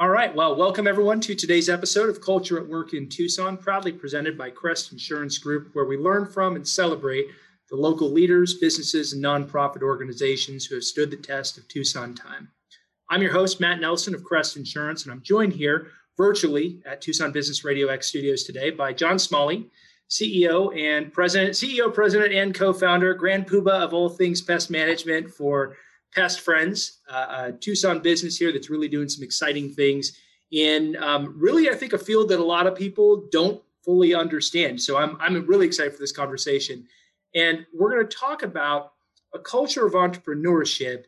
All right. Well, welcome everyone to today's episode of Culture at Work in Tucson, proudly presented by Crest Insurance Group, where we learn from and celebrate the local leaders, businesses, and nonprofit organizations who have stood the test of Tucson time. I'm your host, Matt Nelson of Crest Insurance, and I'm joined here virtually at Tucson Business Radio X Studios today by John Smalley, CEO and president, CEO, president, and co-founder, grand poobah of all things pest management for Pest Friends, uh, a Tucson business here that's really doing some exciting things in um, really, I think, a field that a lot of people don't fully understand. So I'm, I'm really excited for this conversation. And we're going to talk about a culture of entrepreneurship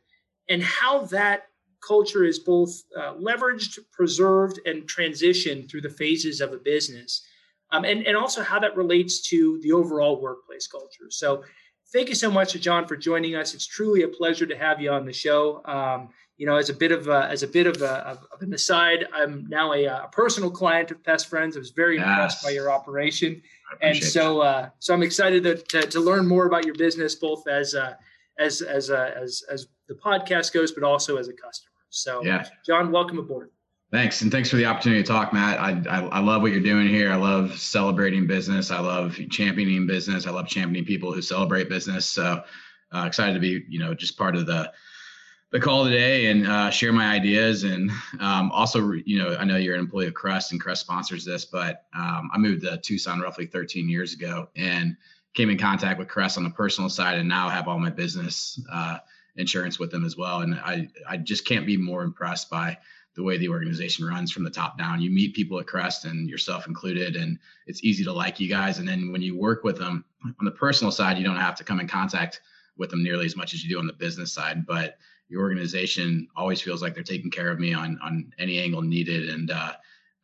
and how that culture is both uh, leveraged, preserved, and transitioned through the phases of a business. Um, and, and also how that relates to the overall workplace culture. So thank you so much, John, for joining us. It's truly a pleasure to have you on the show. Um, you know, as a bit of a, as a bit of, a, of, an aside, I'm now a, a, personal client of Pest Friends. I was very yes. impressed by your operation, and so uh, so I'm excited to, to, to learn more about your business, both as uh, as as uh, as as the podcast goes, but also as a customer. So, yeah. John, welcome aboard. Thanks, and thanks for the opportunity to talk, Matt. I, I, I love what you're doing here. I love celebrating business. I love championing business. I love championing people who celebrate business. So uh, excited to be, you know, just part of the the call today and uh, share my ideas. And um, also, you know, I know you're an employee of Crest, and Crest sponsors this, but um, I moved to Tucson roughly 13 years ago and came in contact with Crest on the personal side, and now have all my business uh, insurance with them as well. And I I just can't be more impressed by the way the organization runs from the top down. You meet people at Crest and yourself included, and it's easy to like you guys. And then when you work with them on the personal side, you don't have to come in contact with them nearly as much as you do on the business side. But your organization always feels like they're taking care of me on on any angle needed, and uh,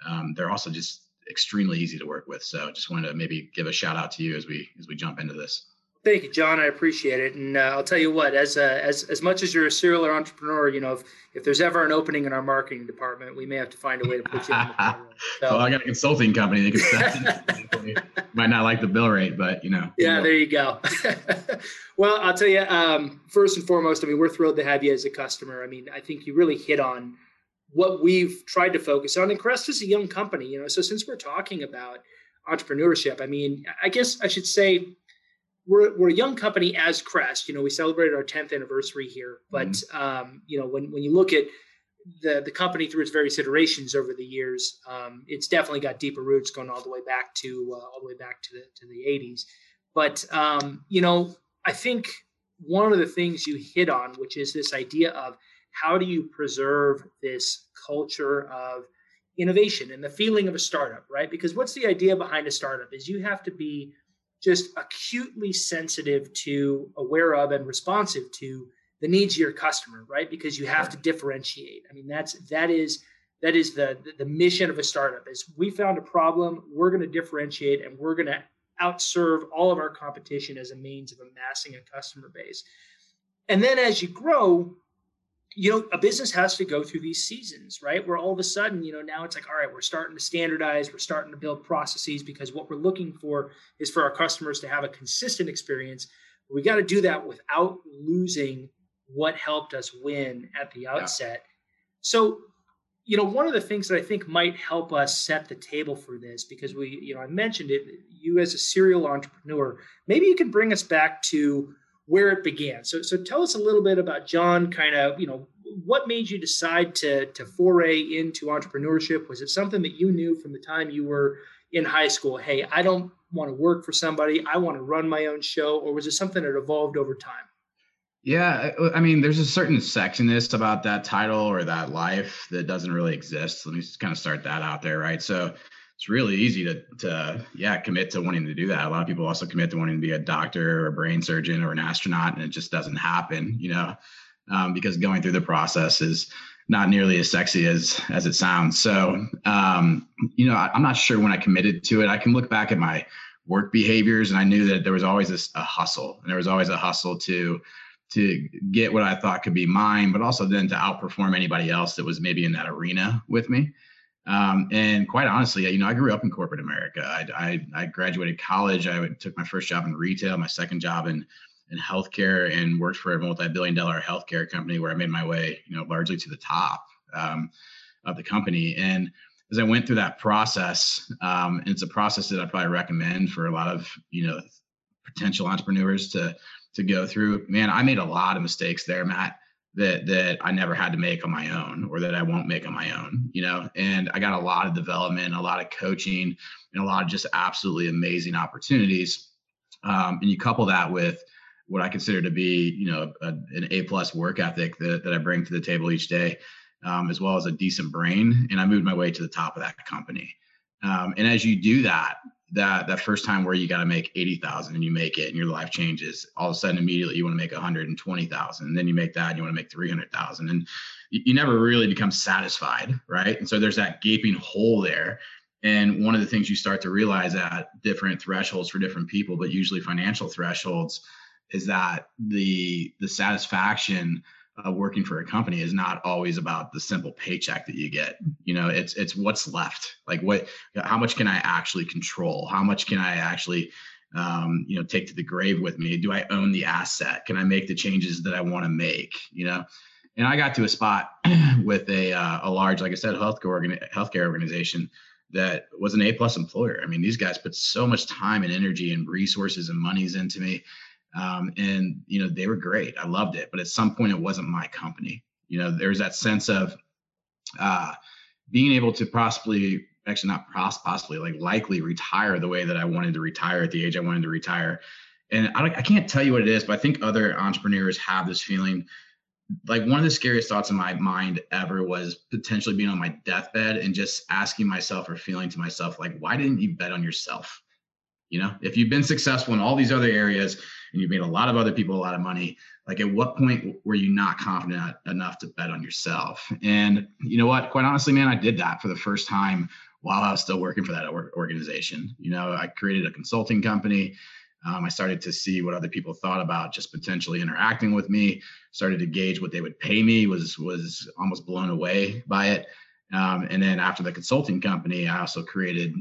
um, they're also just extremely easy to work with. So just wanted to maybe give a shout out to you as we as we jump into this. Thank you, John. I appreciate it, and uh, I'll tell you what. As uh, as as much as you're a serial entrepreneur, you know, if, if there's ever an opening in our marketing department, we may have to find a way to put you in. The so, well, I got a consulting company that can might not like the bill rate, but you know. Yeah, there you go. well, I'll tell you. Um, first and foremost, I mean, we're thrilled to have you as a customer. I mean, I think you really hit on what we've tried to focus on. And Crest is a young company, you know. So since we're talking about entrepreneurship, I mean, I guess I should say we're, we're a young company as Crest. You know, we celebrated our 10th anniversary here, but mm-hmm. um, you know, when when you look at the the company through its various iterations over the years, um, it's definitely got deeper roots going all the way back to uh, all the way back to the to the 80s. But um, you know, I think one of the things you hit on, which is this idea of how do you preserve this culture of innovation and the feeling of a startup, right? Because what's the idea behind a startup is you have to be just acutely sensitive to, aware of, and responsive to the needs of your customer, right? Because you have to differentiate. I mean, that's that is that is the the mission of a startup. Is we found a problem, we're going to differentiate, and we're going to outserve all of our competition as a means of amassing a customer base. And then as you grow, you know, a business has to go through these seasons, right? Where all of a sudden, you know, now it's like, all right, we're starting to standardize, we're starting to build processes because what we're looking for is for our customers to have a consistent experience. We got to do that without losing what helped us win at the outset. Yeah. So, you know, one of the things that I think might help us set the table for this, because we, you know, I mentioned it, you as a serial entrepreneur, maybe you can bring us back to where it began. So, so tell us a little bit about John. Kind of, you know, what made you decide to to foray into entrepreneurship? Was it something that you knew from the time you were in high school? Hey, I don't want to work for somebody. I want to run my own show, or was it something that evolved over time? Yeah, I mean, there's a certain sexiness about that title or that life that doesn't really exist. Let me just kind of start that out there, right? So it's really easy to to yeah commit to wanting to do that. A lot of people also commit to wanting to be a doctor or a brain surgeon or an astronaut, and it just doesn't happen, you know, um, because going through the process is not nearly as sexy as as it sounds. So um, you know, I, am not sure when I committed to it. I can look back at my work behaviors, and I knew that there was always this, a hustle, and there was always a hustle to to get what I thought could be mine, but also then to outperform anybody else that was maybe in that arena with me. Um, and quite honestly, you know, I grew up in corporate America. I, I, I graduated college. I took my first job in retail, my second job in in healthcare, and worked for a multi-billion-dollar healthcare company where I made my way, you know, largely to the top. Um, of the company. And as I went through that process, um, and it's a process that I probably recommend for a lot of you know potential entrepreneurs to to go through. Man, I made a lot of mistakes there, Matt that that I never had to make on my own or that I won't make on my own, you know. And I got a lot of development, a lot of coaching, and a lot of just absolutely amazing opportunities. Um, and you couple that with what I consider to be, you know, a, an A plus work ethic that, that I bring to the table each day, um, as well as a decent brain. And I moved my way to the top of that company. Um, and as you do that, that that first time where you got to make 80,000 and you make it and your life changes all of a sudden immediately you want to make 120,000 and then you make that and you want to make 300,000 and you, you never really become satisfied right? And so there's that gaping hole there. And one of the things you start to realize at different thresholds for different people but usually financial thresholds is that the the satisfaction uh, working for a company is not always about the simple paycheck that you get. You know, it's it's what's left. Like what, how much can I actually control? How much can I actually, um, you know, take to the grave with me? Do I own the asset? Can I make the changes that I want to make? You know, and I got to a spot with a uh, a large, like I said, healthcare organ- healthcare organization that was an A plus employer. I mean, these guys put so much time and energy and resources and monies into me um, and you know they were great. I loved it but at some point it wasn't my company. You know there's that sense of uh, being able to possibly actually not possibly like likely retire the way that i wanted to retire at the age i wanted to retire. And I, I can't tell you what it is but i think other entrepreneurs have this feeling. Like one of the scariest thoughts in my mind ever was potentially being on my deathbed and just asking myself or feeling to myself like why didn't you bet on yourself? You know if you've been successful in all these other areas and you've made a lot of other people a lot of money like at what point were you not confident enough to bet on yourself? And you know what? Quite honestly man i did that for the first time while i was still working for that organization. You know i created a consulting company. Um, i started to see what other people thought about just potentially interacting with me started to gauge what they would pay me was was almost blown away by it. Um, and then after the consulting company i also created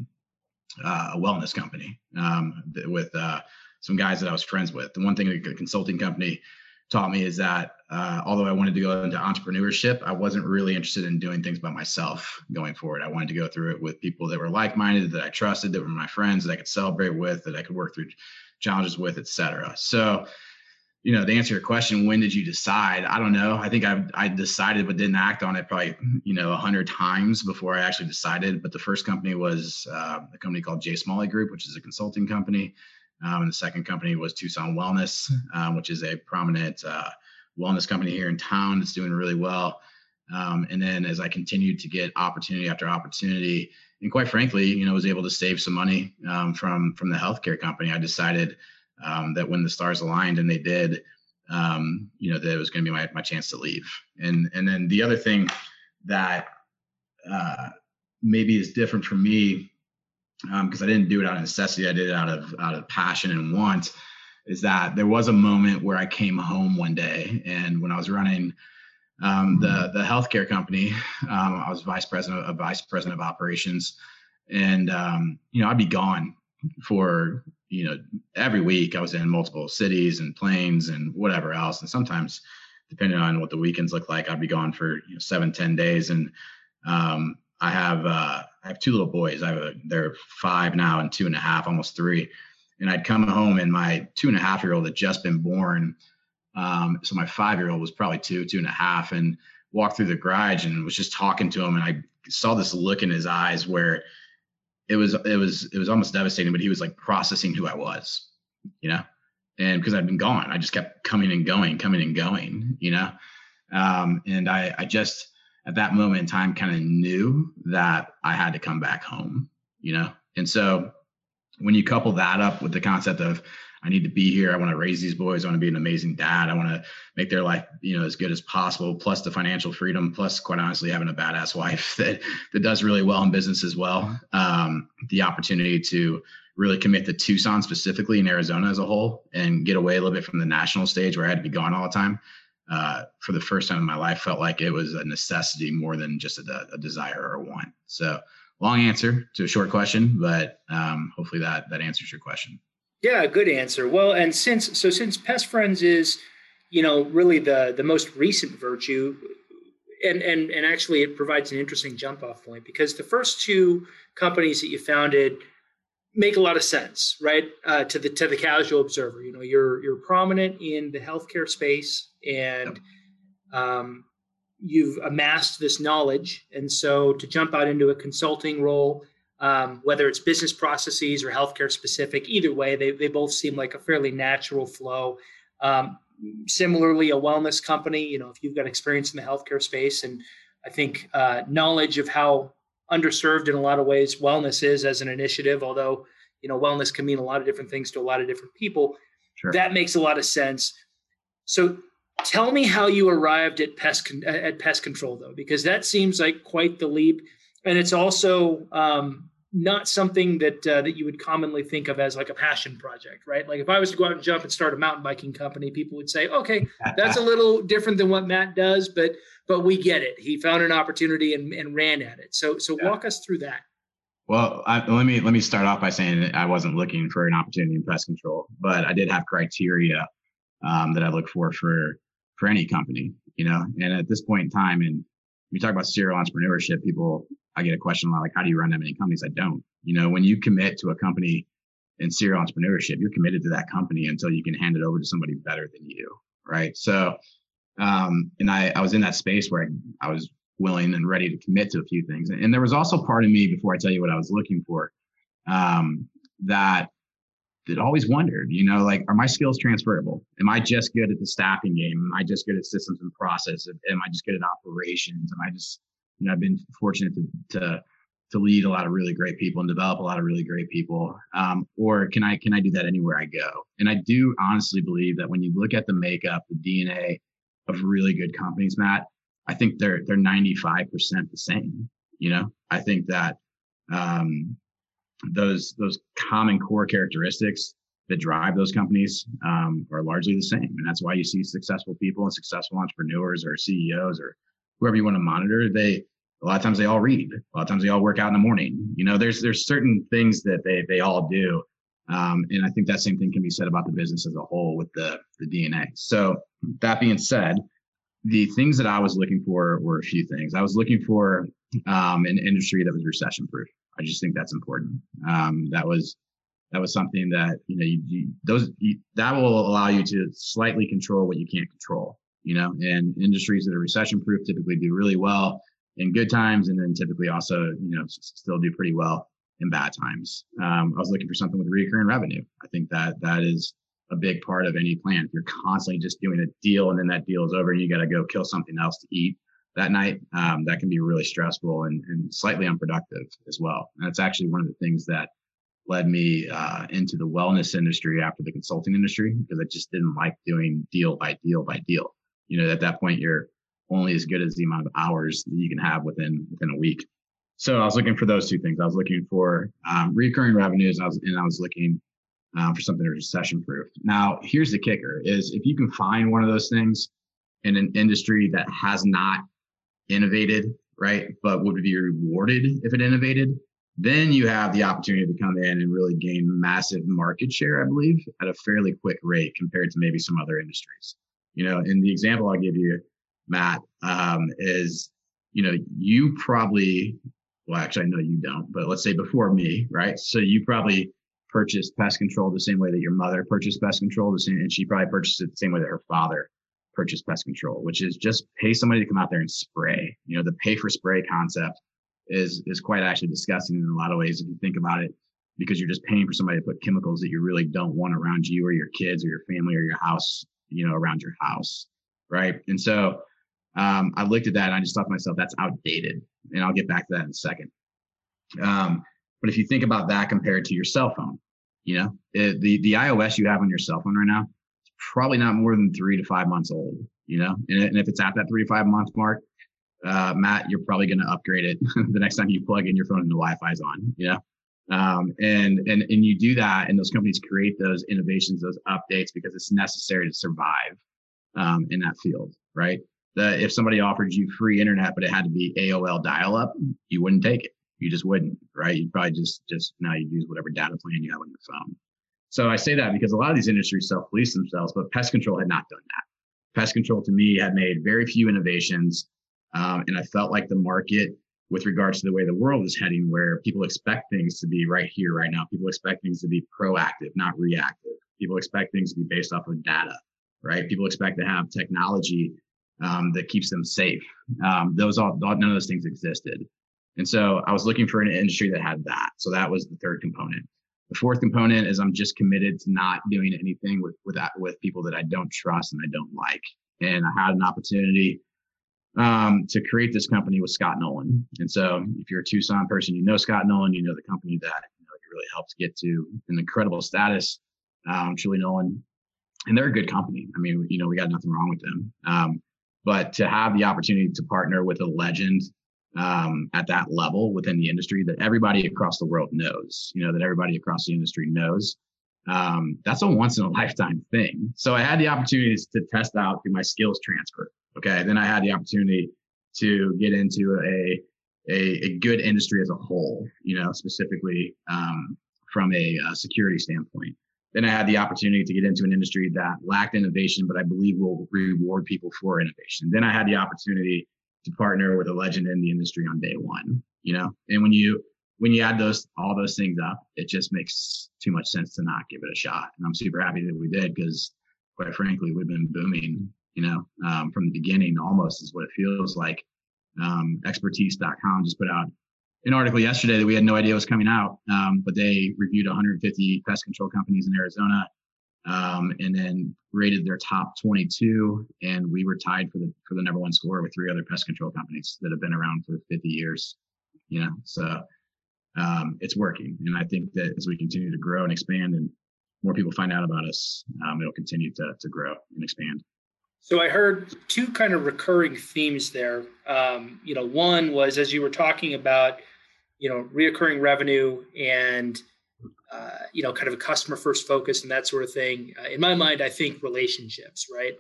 uh, a wellness company um, with uh, some guys that I was friends with. The one thing a consulting company taught me is that uh, although I wanted to go into entrepreneurship, I wasn't really interested in doing things by myself going forward. I wanted to go through it with people that were like-minded, that I trusted, that were my friends, that I could celebrate with, that I could work through challenges with, etc. So, you know, to answer your question, when did you decide? I don't know. I think I I decided but didn't act on it probably you know a hundred times before I actually decided. But the first company was uh, a company called J Smalley Group, which is a consulting company. Um, and the second company was Tucson Wellness, um, which is a prominent uh, wellness company here in town. It's doing really well. Um, and then as I continued to get opportunity after opportunity, and quite frankly, you know, was able to save some money um, from from the healthcare company, I decided um, that when the stars aligned, and they did, um, you know, that it was going to be my my chance to leave. And and then the other thing that uh, maybe is different for me because um, I didn't do it out of necessity. I did it out of out of passion and want. Is that there was a moment where I came home one day, and when I was running um, the the healthcare company, um, I was vice president of vice president of operations, and um, you know I'd be gone for you know every week. I was in multiple cities and planes and whatever else, and sometimes depending on what the weekends look like, I'd be gone for you know, seven ten days, and um, I have uh, I have two little boys. I have a, they're five now and two and a half, almost three. And I'd come home and my two and a half year old had just been born. Um, so my five year old was probably two, two and a half, and walked through the garage and was just talking to him. And I saw this look in his eyes where it was it was it was almost devastating, but he was like processing who I was, you know. And because I'd been gone, I just kept coming and going, coming and going, you know. Um, and I I just at that moment in time kind of knew that I had to come back home, you know? And so when you couple that up with the concept of I need to be here, I want to raise these boys, I want to be an amazing dad, I want to make their life, you know, as good as possible, plus the financial freedom, plus quite honestly having a badass wife that that does really well in business as well. Um, the opportunity to really commit to Tucson specifically in Arizona as a whole and get away a little bit from the national stage where I had to be gone all the time uh, for the first time in my life felt like it was a necessity more than just a, a desire or a want. So long answer to a short question, but um, hopefully that that answers your question. Yeah, good answer. Well, and since so since Pest Friends is, you know, really the the most recent virtue, and and and actually it provides an interesting jump off point because the first two companies that you founded make a lot of sense, right? Uh, to the to the casual observer, you know, you're you're prominent in the healthcare space, and um, you've amassed this knowledge, and so to jump out into a consulting role, um, whether it's business processes or healthcare specific, either way, they they both seem like a fairly natural flow. Um, similarly, a wellness company, you know, if you've got experience in the healthcare space, and I think uh, knowledge of how underserved in a lot of ways. Wellness is as an initiative although you know wellness can mean a lot of different things to a lot of different people. Sure. that makes a lot of sense. So tell me how you arrived at pest con- at pest control though because that seems like quite the leap. And it's also um, not something that uh, that you would commonly think of as like a passion project, right? Like if I was to go out and jump and start a mountain biking company, people would say, "Okay, that's a little different than what Matt does, but but we get it. He found an opportunity and, and ran at it." So so yeah. walk us through that. Well, I, let me let me start off by saying I wasn't looking for an opportunity in pest control, but I did have criteria um, that I look for for for any company, you know. And at this point in time, and we talk about serial entrepreneurship, people I get a question a lot like, how do you run that many companies? I don't. You know, when you commit to a company in serial entrepreneurship, you're committed to that company until you can hand it over to somebody better than you. Right. So, um, and I, I was in that space where I, I was willing and ready to commit to a few things. And there was also part of me before I tell you what I was looking for, um, that that always wondered, you know, like, are my skills transferable? Am I just good at the staffing game? Am I just good at systems and process? Am I just good at operations? Am I just know, I've been fortunate to, to to lead a lot of really great people and develop a lot of really great people. Um, or can i can i do that anywhere i go? And i do honestly believe that when you look at the makeup the dna of really good companies matt i think they're they're 95% the same you know? I think that um, those those common core characteristics that drive those companies um, are largely the same. And that's why you see successful people and successful entrepreneurs or ceos or whoever you want to monitor they a lot of times they all read. A lot of times they all work out in the morning. You know there's there's certain things that they they all do um, and i think that same thing can be said about the business as a whole with the the dna so that being said the things that i was looking for were a few things. I was looking for um, an industry that was recession proof i just think that's important. Um, that was that was something that you know you, you those you, that will allow you to slightly control what you can't control you know and industries that are recession proof typically do really well in good times and then typically also you know still do pretty well in bad times. Um, i was looking for something with recurring revenue. I think that that is a big part of any plan. If you're constantly just doing a deal and then that deal is over and you got to go kill something else to eat that night um, that can be really stressful and, and slightly unproductive as well. And that's actually one of the things that led me uh, into the wellness industry after the consulting industry because i just didn't like doing deal by deal by deal. You know at that point you're only as good as the amount of hours that you can have within within a week. So I was looking for those two things. I was looking for um, recurring revenues, and I was, and I was looking um, for something recession proof. Now, here's the kicker: is if you can find one of those things in an industry that has not innovated, right, but would be rewarded if it innovated, then you have the opportunity to come in and really gain massive market share, I believe, at a fairly quick rate compared to maybe some other industries. You know, in the example I'll give you Matt, um, is you know you probably well actually I know you don't, but let's say before me, right? So you probably purchased pest control the same way that your mother purchased pest control, the same, and she probably purchased it the same way that her father purchased pest control, which is just pay somebody to come out there and spray. You know, the pay for spray concept is is quite actually disgusting in a lot of ways if you think about it, because you're just paying for somebody to put chemicals that you really don't want around you or your kids or your family or your house, you know, around your house, right? And so um, I looked at that and I just thought to myself, that's outdated. And I'll get back to that in a second. Um, but if you think about that compared to your cell phone, you know, it, the, the iOS you have on your cell phone right now, it's probably not more than three to five months old, you know, and, and if it's at that three to five month mark, uh, Matt, you're probably going to upgrade it the next time you plug in your phone and the Wi-Fi's on, you know? Um, and, and, and you do that and those companies create those innovations, those updates because it's necessary to survive, um, in that field, right? That if somebody offered you free internet, but it had to be AOL dial up, you wouldn't take it. You just wouldn't, right? You'd probably just, just now you'd use whatever data plan you have on your phone. So I say that because a lot of these industries self police themselves, but pest control had not done that. Pest control to me had made very few innovations Um, and I felt like the market, with regards to the way the world is heading, where people expect things to be right here, right now, people expect things to be proactive, not reactive. People expect things to be based off of data, right? People expect to have technology um, that keeps them safe. Um, those all, none of those things existed. And so I was looking for an industry that had that. So that was the third component. The fourth component is I'm just committed to not doing anything with with that, with people that I don't trust and I don't like. And I had an opportunity um, to create this company with Scott Nolan. And so if you're a Tucson person, you know Scott Nolan, you know the company that you know, really helped get to an incredible status. Um, Truly Nolan, and they're a good company. I mean, you know, we got nothing wrong with them. Um, but to have the opportunity to partner with a legend um, at that level within the industry that everybody across the world knows, you know, that everybody across the industry knows. Um, that's a once in a lifetime thing. So I had the opportunity to test out through my skills transfer. Okay. Then I had the opportunity to get into a, a, a good industry as a whole, you know, specifically um, from a, a security standpoint. Then I had the opportunity to get into an industry that lacked innovation, but I believe will reward people for innovation. Then I had the opportunity to partner with a legend in the industry on day one, you know, and when you, when you add those, all those things up, it just makes too much sense to not give it a shot. And I'm super happy that we did because quite frankly, we've been booming, you know, um, from the beginning almost is what it feels like. Um, expertise.com just put out an article yesterday that we had no idea was coming out, um, but they reviewed 150 pest control companies in Arizona um, and then rated their top 22 and we were tied for the for the number one score with three other pest control companies that have been around for 50 years you know so um, it's working. And i think that as we continue to grow and expand and more people find out about us um, it'll continue to, to grow and expand so i heard two kind of recurring themes there um, you know one was as you were talking about you know reoccurring revenue and uh, you know, kind of a customer first focus and that sort of thing. Uh, in my mind, I think relationships, right?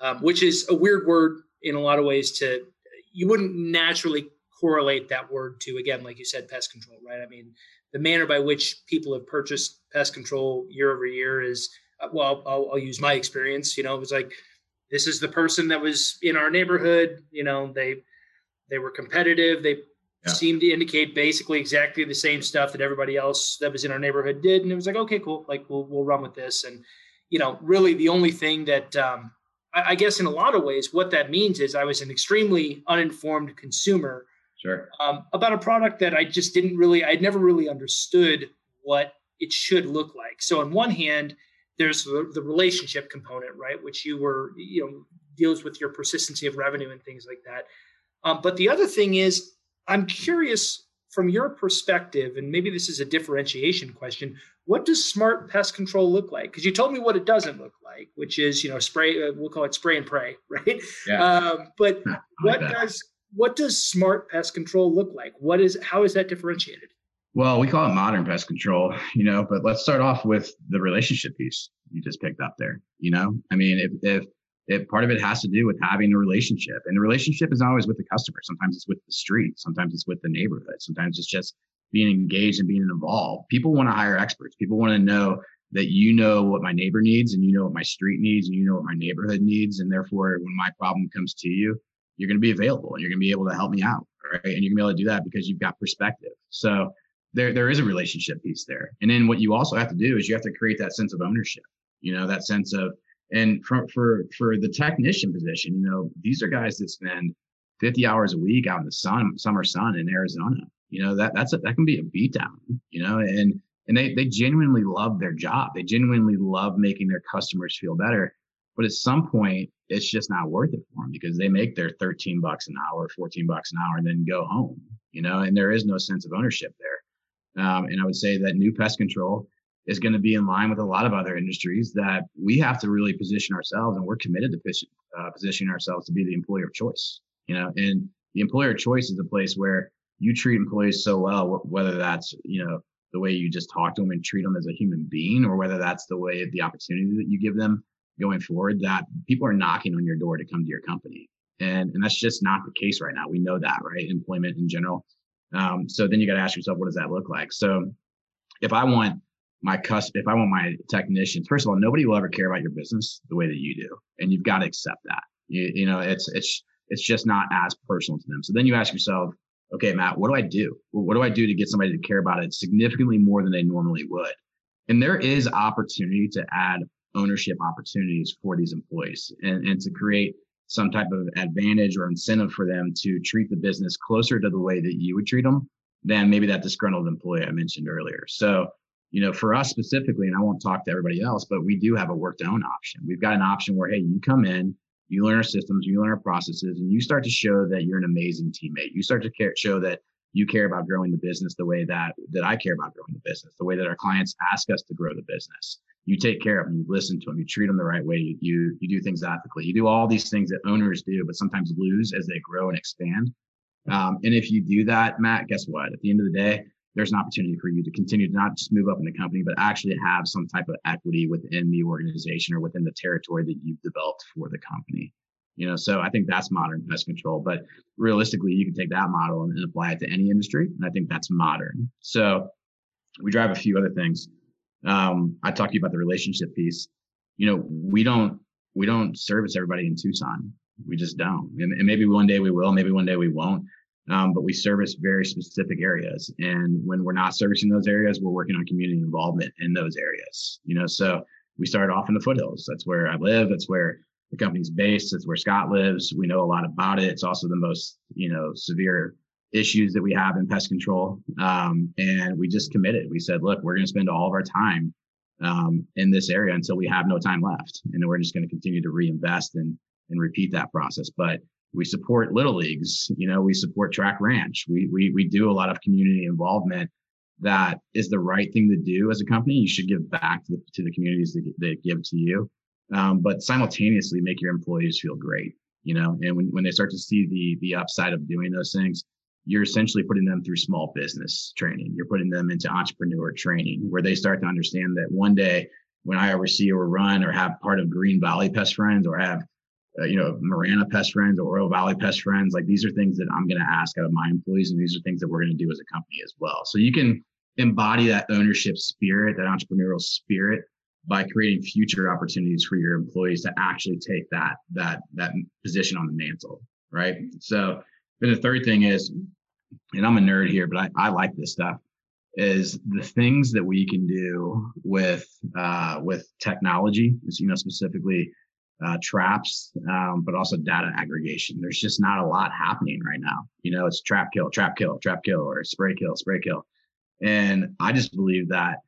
Um, which is a weird word in a lot of ways to, you wouldn't naturally correlate that word to, again, like you said, pest control, right? I mean, the manner by which people have purchased pest control year over year is, uh, well, I'll, I'll use my experience, you know, it was like, this is the person that was in our neighborhood, you know, they, they were competitive. They yeah. seemed to indicate basically exactly the same stuff that everybody else that was in our neighborhood did. And it was like, okay, cool. Like we'll, we'll run with this. And, you know, really the only thing that, um, I, I guess in a lot of ways, what that means is I was an extremely uninformed consumer sure. um, about a product that I just didn't really, I'd never really understood what it should look like. So on one hand, there's the, the relationship component, right? Which you were, you know, deals with your persistency of revenue and things like that. Um, but the other thing is I'm curious from your perspective, and maybe this is a differentiation question. What does smart pest control look like? Because you told me what it doesn't look like, which is you know spray. Uh, we'll call it spray and pray, right? Yeah. Um, but what does what does smart pest control look like? What is how is that differentiated? Well, we call it modern pest control, you know, but let's start off with the relationship piece you just picked up there. You know, I mean, if if it part of it has to do with having a relationship and the relationship is always with the customer. Sometimes it's with the street sometimes it's with the neighborhood sometimes it's just being engaged and being involved. People want to hire experts. People want to know that you know what my neighbor needs and you know what my street needs and you know what my neighborhood needs and therefore when my problem comes to you you're going to be available and you're going to be able to help me out right? And you're going to be able to do that because you've got perspective. So there there is a relationship piece there and then what you also have to do is you have to create that sense of ownership you know that sense of and for for for the technician position, you know, these are guys that spend 50 hours a week out in the sun, summer sun in Arizona. You know, that that's a, that can be a beatdown, you know, and and they they genuinely love their job. They genuinely love making their customers feel better. But at some point, it's just not worth it for them because they make their 13 bucks an hour, 14 bucks an hour, and then go home, you know, and there is no sense of ownership there. Um, and I would say that new pest control is going to be in line with a lot of other industries that we have to really position ourselves and we're committed to position, uh, positioning ourselves to be the employer of choice you know? And the employer of choice is a place where you treat employees so well whether that's you know the way you just talk to them and treat them as a human being or whether that's the way the opportunity that you give them going forward that people are knocking on your door to come to your company. And and that's just not the case right now. We know that right? Employment in general um, so then you got to ask yourself what does that look like so if i want my cusp if I want my technicians, first of all, nobody will ever care about your business the way that you do. And you've got to accept that. You, you know, it's it's it's just not as personal to them. So then you ask yourself, okay, Matt, what do I do? What do I do to get somebody to care about it significantly more than they normally would? And there is opportunity to add ownership opportunities for these employees and, and to create some type of advantage or incentive for them to treat the business closer to the way that you would treat them than maybe that disgruntled employee I mentioned earlier. So, you know, for us specifically, and I won't talk to everybody else, but we do have a work to own option. We've got an option where, hey, you come in, you learn our systems, you learn our processes, and you start to show that you're an amazing teammate. You start to care, show that you care about growing the business the way that that I care about growing the business, the way that our clients ask us to grow the business. You take care of them, you listen to them, you treat them the right way, you you, you do things ethically. You do all these things that owners do, but sometimes lose as they grow and expand. Um, and if you do that, Matt, guess what? At the end of the day, there's an opportunity for you to continue to not just move up in the company, but actually have some type of equity within the organization or within the territory that you've developed for the company. You know, so I think that's modern pest control. But realistically, you can take that model and, and apply it to any industry. And I think that's modern. So we drive a few other things. Um, I talked to you about the relationship piece. You know, we don't we don't service everybody in Tucson. We just don't. And, and maybe one day we will, maybe one day we won't. Um, but we service very specific areas. And when we're not servicing those areas, we're working on community involvement in those areas. You know, so we started off in the foothills. That's where I live. That's where the company's based. It's where Scott lives. We know a lot about it. It's also the most, you know, severe issues that we have in pest control. Um, and we just committed. We said, look, we're going to spend all of our time um, in this area until we have no time left. And then we're just going to continue to reinvest and, and repeat that process. But we support little leagues, you know, we support track ranch. We, we, we do a lot of community involvement that is the right thing to do as a company. You should give back to the, to the communities that, that give to you um, but simultaneously make your employees feel great. You know, and when, when they start to see the the upside of doing those things, you're essentially putting them through small business training. You're putting them into entrepreneur training where they start to understand that one day when I oversee or run or have part of Green Valley Pest Friends or have uh, you know Marana Pest Friends or Oro Valley Pest Friends, like these are things that I'm going to ask out of my employees, and these are things that we're going to do as a company as well. So you can embody that ownership spirit, that entrepreneurial spirit by creating future opportunities for your employees to actually take that that that position on the mantle right so then the third thing is and i'm a nerd here but i, I like this stuff is the things that we can do with uh, with technology you know specifically uh, traps um, but also data aggregation. There's just not a lot happening right now. You know it's trap kill trap kill trap kill or spray kill spray kill. And i just believe that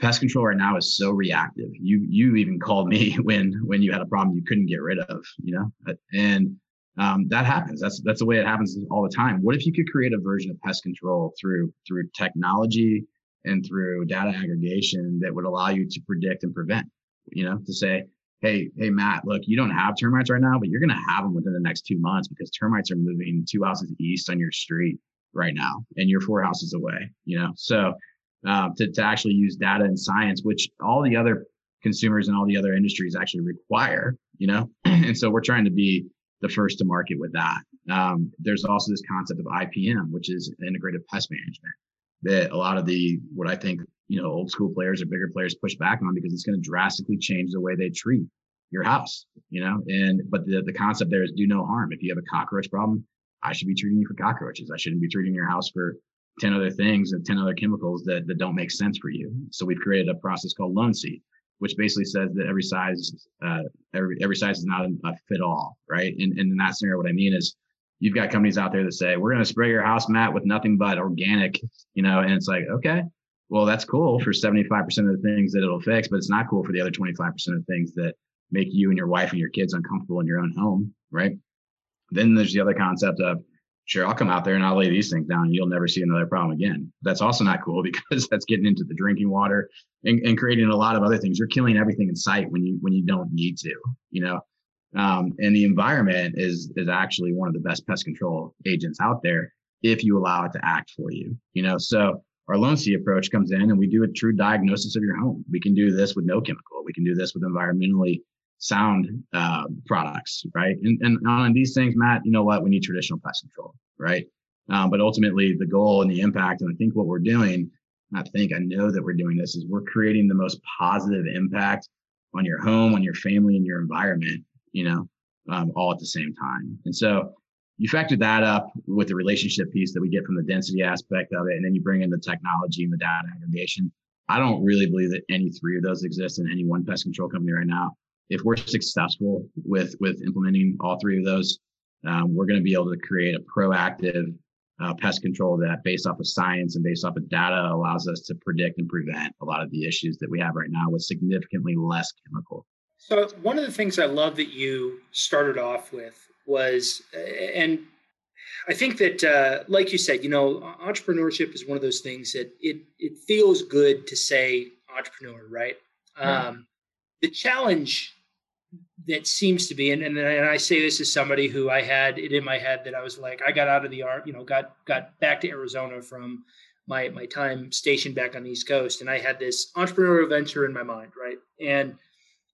pest control right now is so reactive. You you even called me when when you had a problem you couldn't get rid of, you know, and um, that happens. That's that's the way it happens all the time. What if you could create a version of pest control through through technology and through data aggregation that would allow you to predict and prevent? You know, to say, hey, hey, Matt, look, you don't have termites right now, but you're going to have them within the next two months because termites are moving two houses east on your street right now, and you're four houses away. You know, so uh, to, to actually use data and science, which all the other consumers and all the other industries actually require, you know? and so we're trying to be the first to market with that. Um, there's also this concept of IPM, which is integrated pest management that a lot of the, what I think, you know, old school players or bigger players push back on because it's going to drastically change the way they treat your house, you know? And, but the, the concept there is do no harm. If you have a cockroach problem, I should be treating you for cockroaches. I shouldn't be treating your house for 10 other things and 10 other chemicals that, that don't make sense for you. So we've created a process called Loan-C, which basically says that every size, uh, every, every size is not a, fit all, right? And, and in that scenario, what I mean is you've got companies out there that say, we're going to spray your house, mat with nothing but organic, you know, and it's like, okay, well, that's cool for 75% of the things that it'll fix, but it's not cool for the other 25% of things that make you and your wife and your kids uncomfortable in your own home, right? Then there's the other concept of sure, I'll come out there and I'll lay these things down and you'll never see another problem again. That's also not cool because that's getting into the drinking water and, and creating a lot of other things. You're killing everything in sight when you when you don't need to, you know. Um, and the environment is is actually one of the best pest control agents out there if you allow it to act for you, you know. So our Loan-C approach comes in and we do a true diagnosis of your home. We can do this with no chemical. We can do this with environmentally sound uh, products, right? And, and on these things, Matt, you know what? We need traditional pest control, right? Um, but ultimately, the goal and the impact, and I think what we're doing, I think I know that we're doing this, is we're creating the most positive impact on your home, on your family, and your environment. You know, um, all at the same time. And so you factor that up with the relationship piece that we get from the density aspect of it, and then you bring in the technology and the data aggregation. I don't really believe that any three of those exist in any one pest control company right now. If we're successful with with implementing all three of those, um, we're going to be able to create a proactive uh, pest control that, based off of science and based off of data, allows us to predict and prevent a lot of the issues that we have right now with significantly less chemical. So one of the things I love that you started off with was, and I think that, uh, like you said, you know, entrepreneurship is one of those things that it it feels good to say entrepreneur, right? Yeah. Um, the challenge that seems to be, and, and and I say this as somebody who I had it in my head that I was like, I got out of the art, you know, got got back to Arizona from my my time stationed back on the East Coast, and I had this entrepreneurial venture in my mind, right? And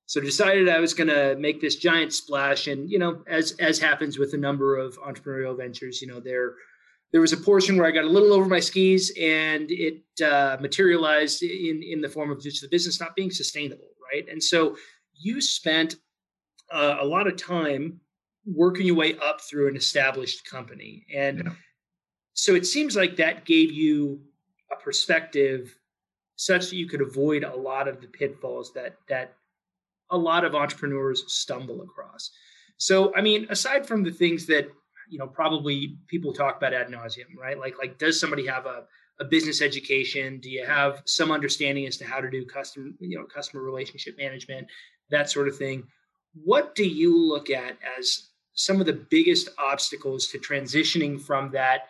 so decided I was going to make this giant splash. And you know, as as happens with a number of entrepreneurial ventures, you know, there there was a portion where I got a little over my skis, and it uh, materialized in in the form of just the business not being sustainable, right? And so you spent uh, a lot of time working your way up through an established company, and yeah. so it seems like that gave you a perspective such that you could avoid a lot of the pitfalls that that a lot of entrepreneurs stumble across. So, I mean, aside from the things that you know probably people talk about ad nauseum, right? Like, like does somebody have a a business education? Do you have some understanding as to how to do customer, you know, customer relationship management, that sort of thing? What do you look at as some of the biggest obstacles to transitioning from that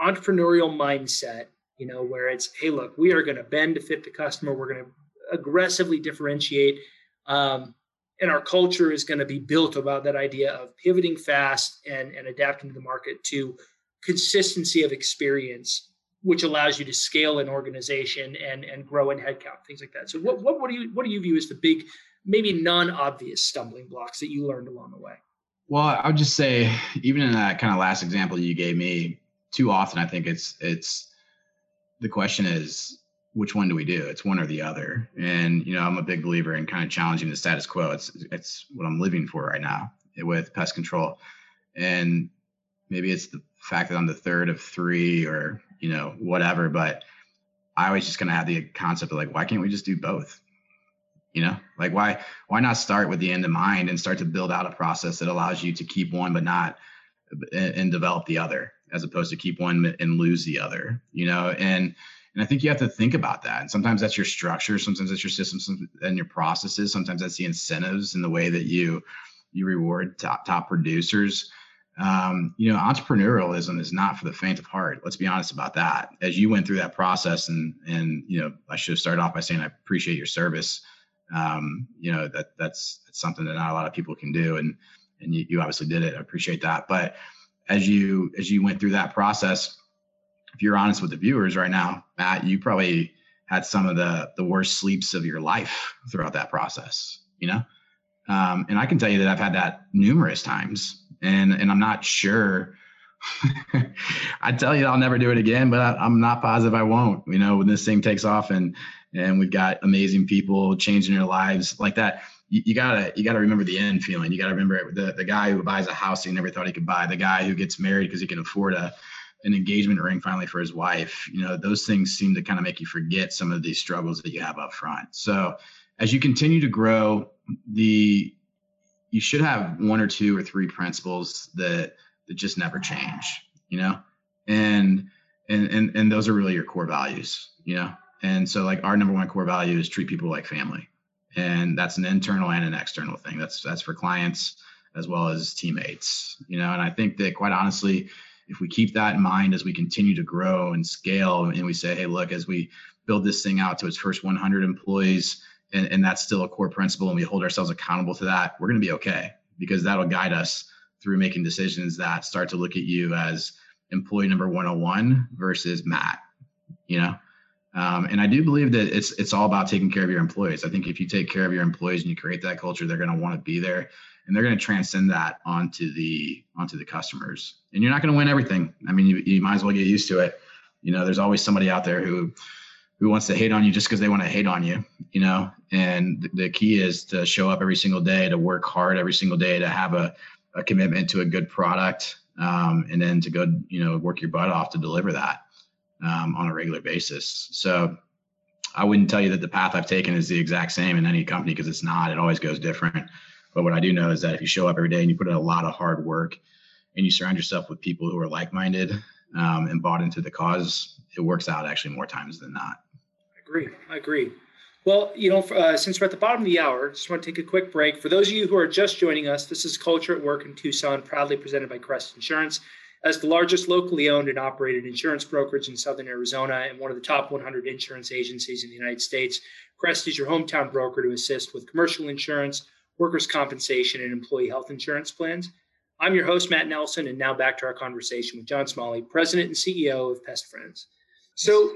entrepreneurial mindset, you know, where it's, hey, look, we are going to bend to fit the customer, we're going to aggressively differentiate um, and our culture is going to be built about that idea of pivoting fast and, and adapting to the market to consistency of experience, which allows you to scale an organization and, and grow in headcount, things like that. So what, what, what do you what do you view as the big, maybe non-obvious stumbling blocks that you learned along the way? Well, I would just say, even in that kind of last example you gave me, too often I think it's it's the question is which one do we do? It's one or the other. And you know, I'm a big believer in kind of challenging the status quo. It's it's what I'm living for right now with pest control. And maybe it's the fact that I'm the third of three or, you know, whatever, but I was just of have the concept of like, why can't we just do both? You know, like why why not start with the end in mind and start to build out a process that allows you to keep one but not and, and develop the other as opposed to keep one and lose the other, you know, and and I think you have to think about that. And sometimes that's your structure, sometimes that's your systems and your processes, sometimes that's the incentives and the way that you you reward top top producers. Um, you know, entrepreneurialism is not for the faint of heart. Let's be honest about that. As you went through that process, and and you know, I should have started off by saying I appreciate your service. Um, you know, that that's, that's something that not a lot of people can do, and and you, you obviously did it. I appreciate that. But as you as you went through that process, if you're honest with the viewers right now, Matt, you probably had some of the the worst sleeps of your life throughout that process. You know, um, and I can tell you that I've had that numerous times, and and I'm not sure. I tell you, I'll never do it again, but I, am not positive I won't. You know, when this thing takes off and and we've got amazing people changing their lives like that, you, you gotta you gotta remember the end feeling. You gotta remember the the guy who buys a house he never thought he could buy, the guy who gets married because he can afford a an engagement ring finally for his wife you know those things seem to kind of make you forget some of these struggles that you have up front so as you continue to grow the you should have one or two or three principles that that just never change you know? And and and, and those are really your core values you know? And so like our number one core value is treat people like family. And that's an internal and an external thing. That's that's for clients as well as teammates you know? And i think that quite honestly if we keep that in mind as we continue to grow and scale and we say hey look as we build this thing out to its first 100 employees and, and that's still a core principle and we hold ourselves accountable to that we're going to be okay because that'll guide us through making decisions that start to look at you as employee number 101 versus matt you know um, and I do believe that it's it's all about taking care of your employees. I think if you take care of your employees and you create that culture, they're going to want to be there and they're going to transcend that onto the onto the customers. And you're not going to win everything. I mean, you, you might as well get used to it. You know, there's always somebody out there who who wants to hate on you just because they want to hate on you, you know. And the, the key is to show up every single day, to work hard every single day, to have a, a commitment to a good product, um, and then to go, you know, work your butt off to deliver that um, on a regular basis. So I wouldn't tell you that the path I've taken is the exact same in any company because it's not. It always goes different. But what I do know is that if you show up every day and you put in a lot of hard work and you surround yourself with people who are like-minded um, and bought into the cause, it works out actually more times than not. I agree. I agree. Well, you know, uh, since we're at the bottom of the hour, just want to take a quick break. For those of you who are just joining us, this is Culture at Work in Tucson, proudly presented by Crest Insurance. As the largest locally owned and operated insurance brokerage in Southern Arizona and one of the top 100 insurance agencies in the United States, Crest is your hometown broker to assist with commercial insurance, workers' compensation, and employee health insurance plans. I'm your host, Matt Nelson, and now back to our conversation with John Smalley, President and CEO of Pest Friends. So,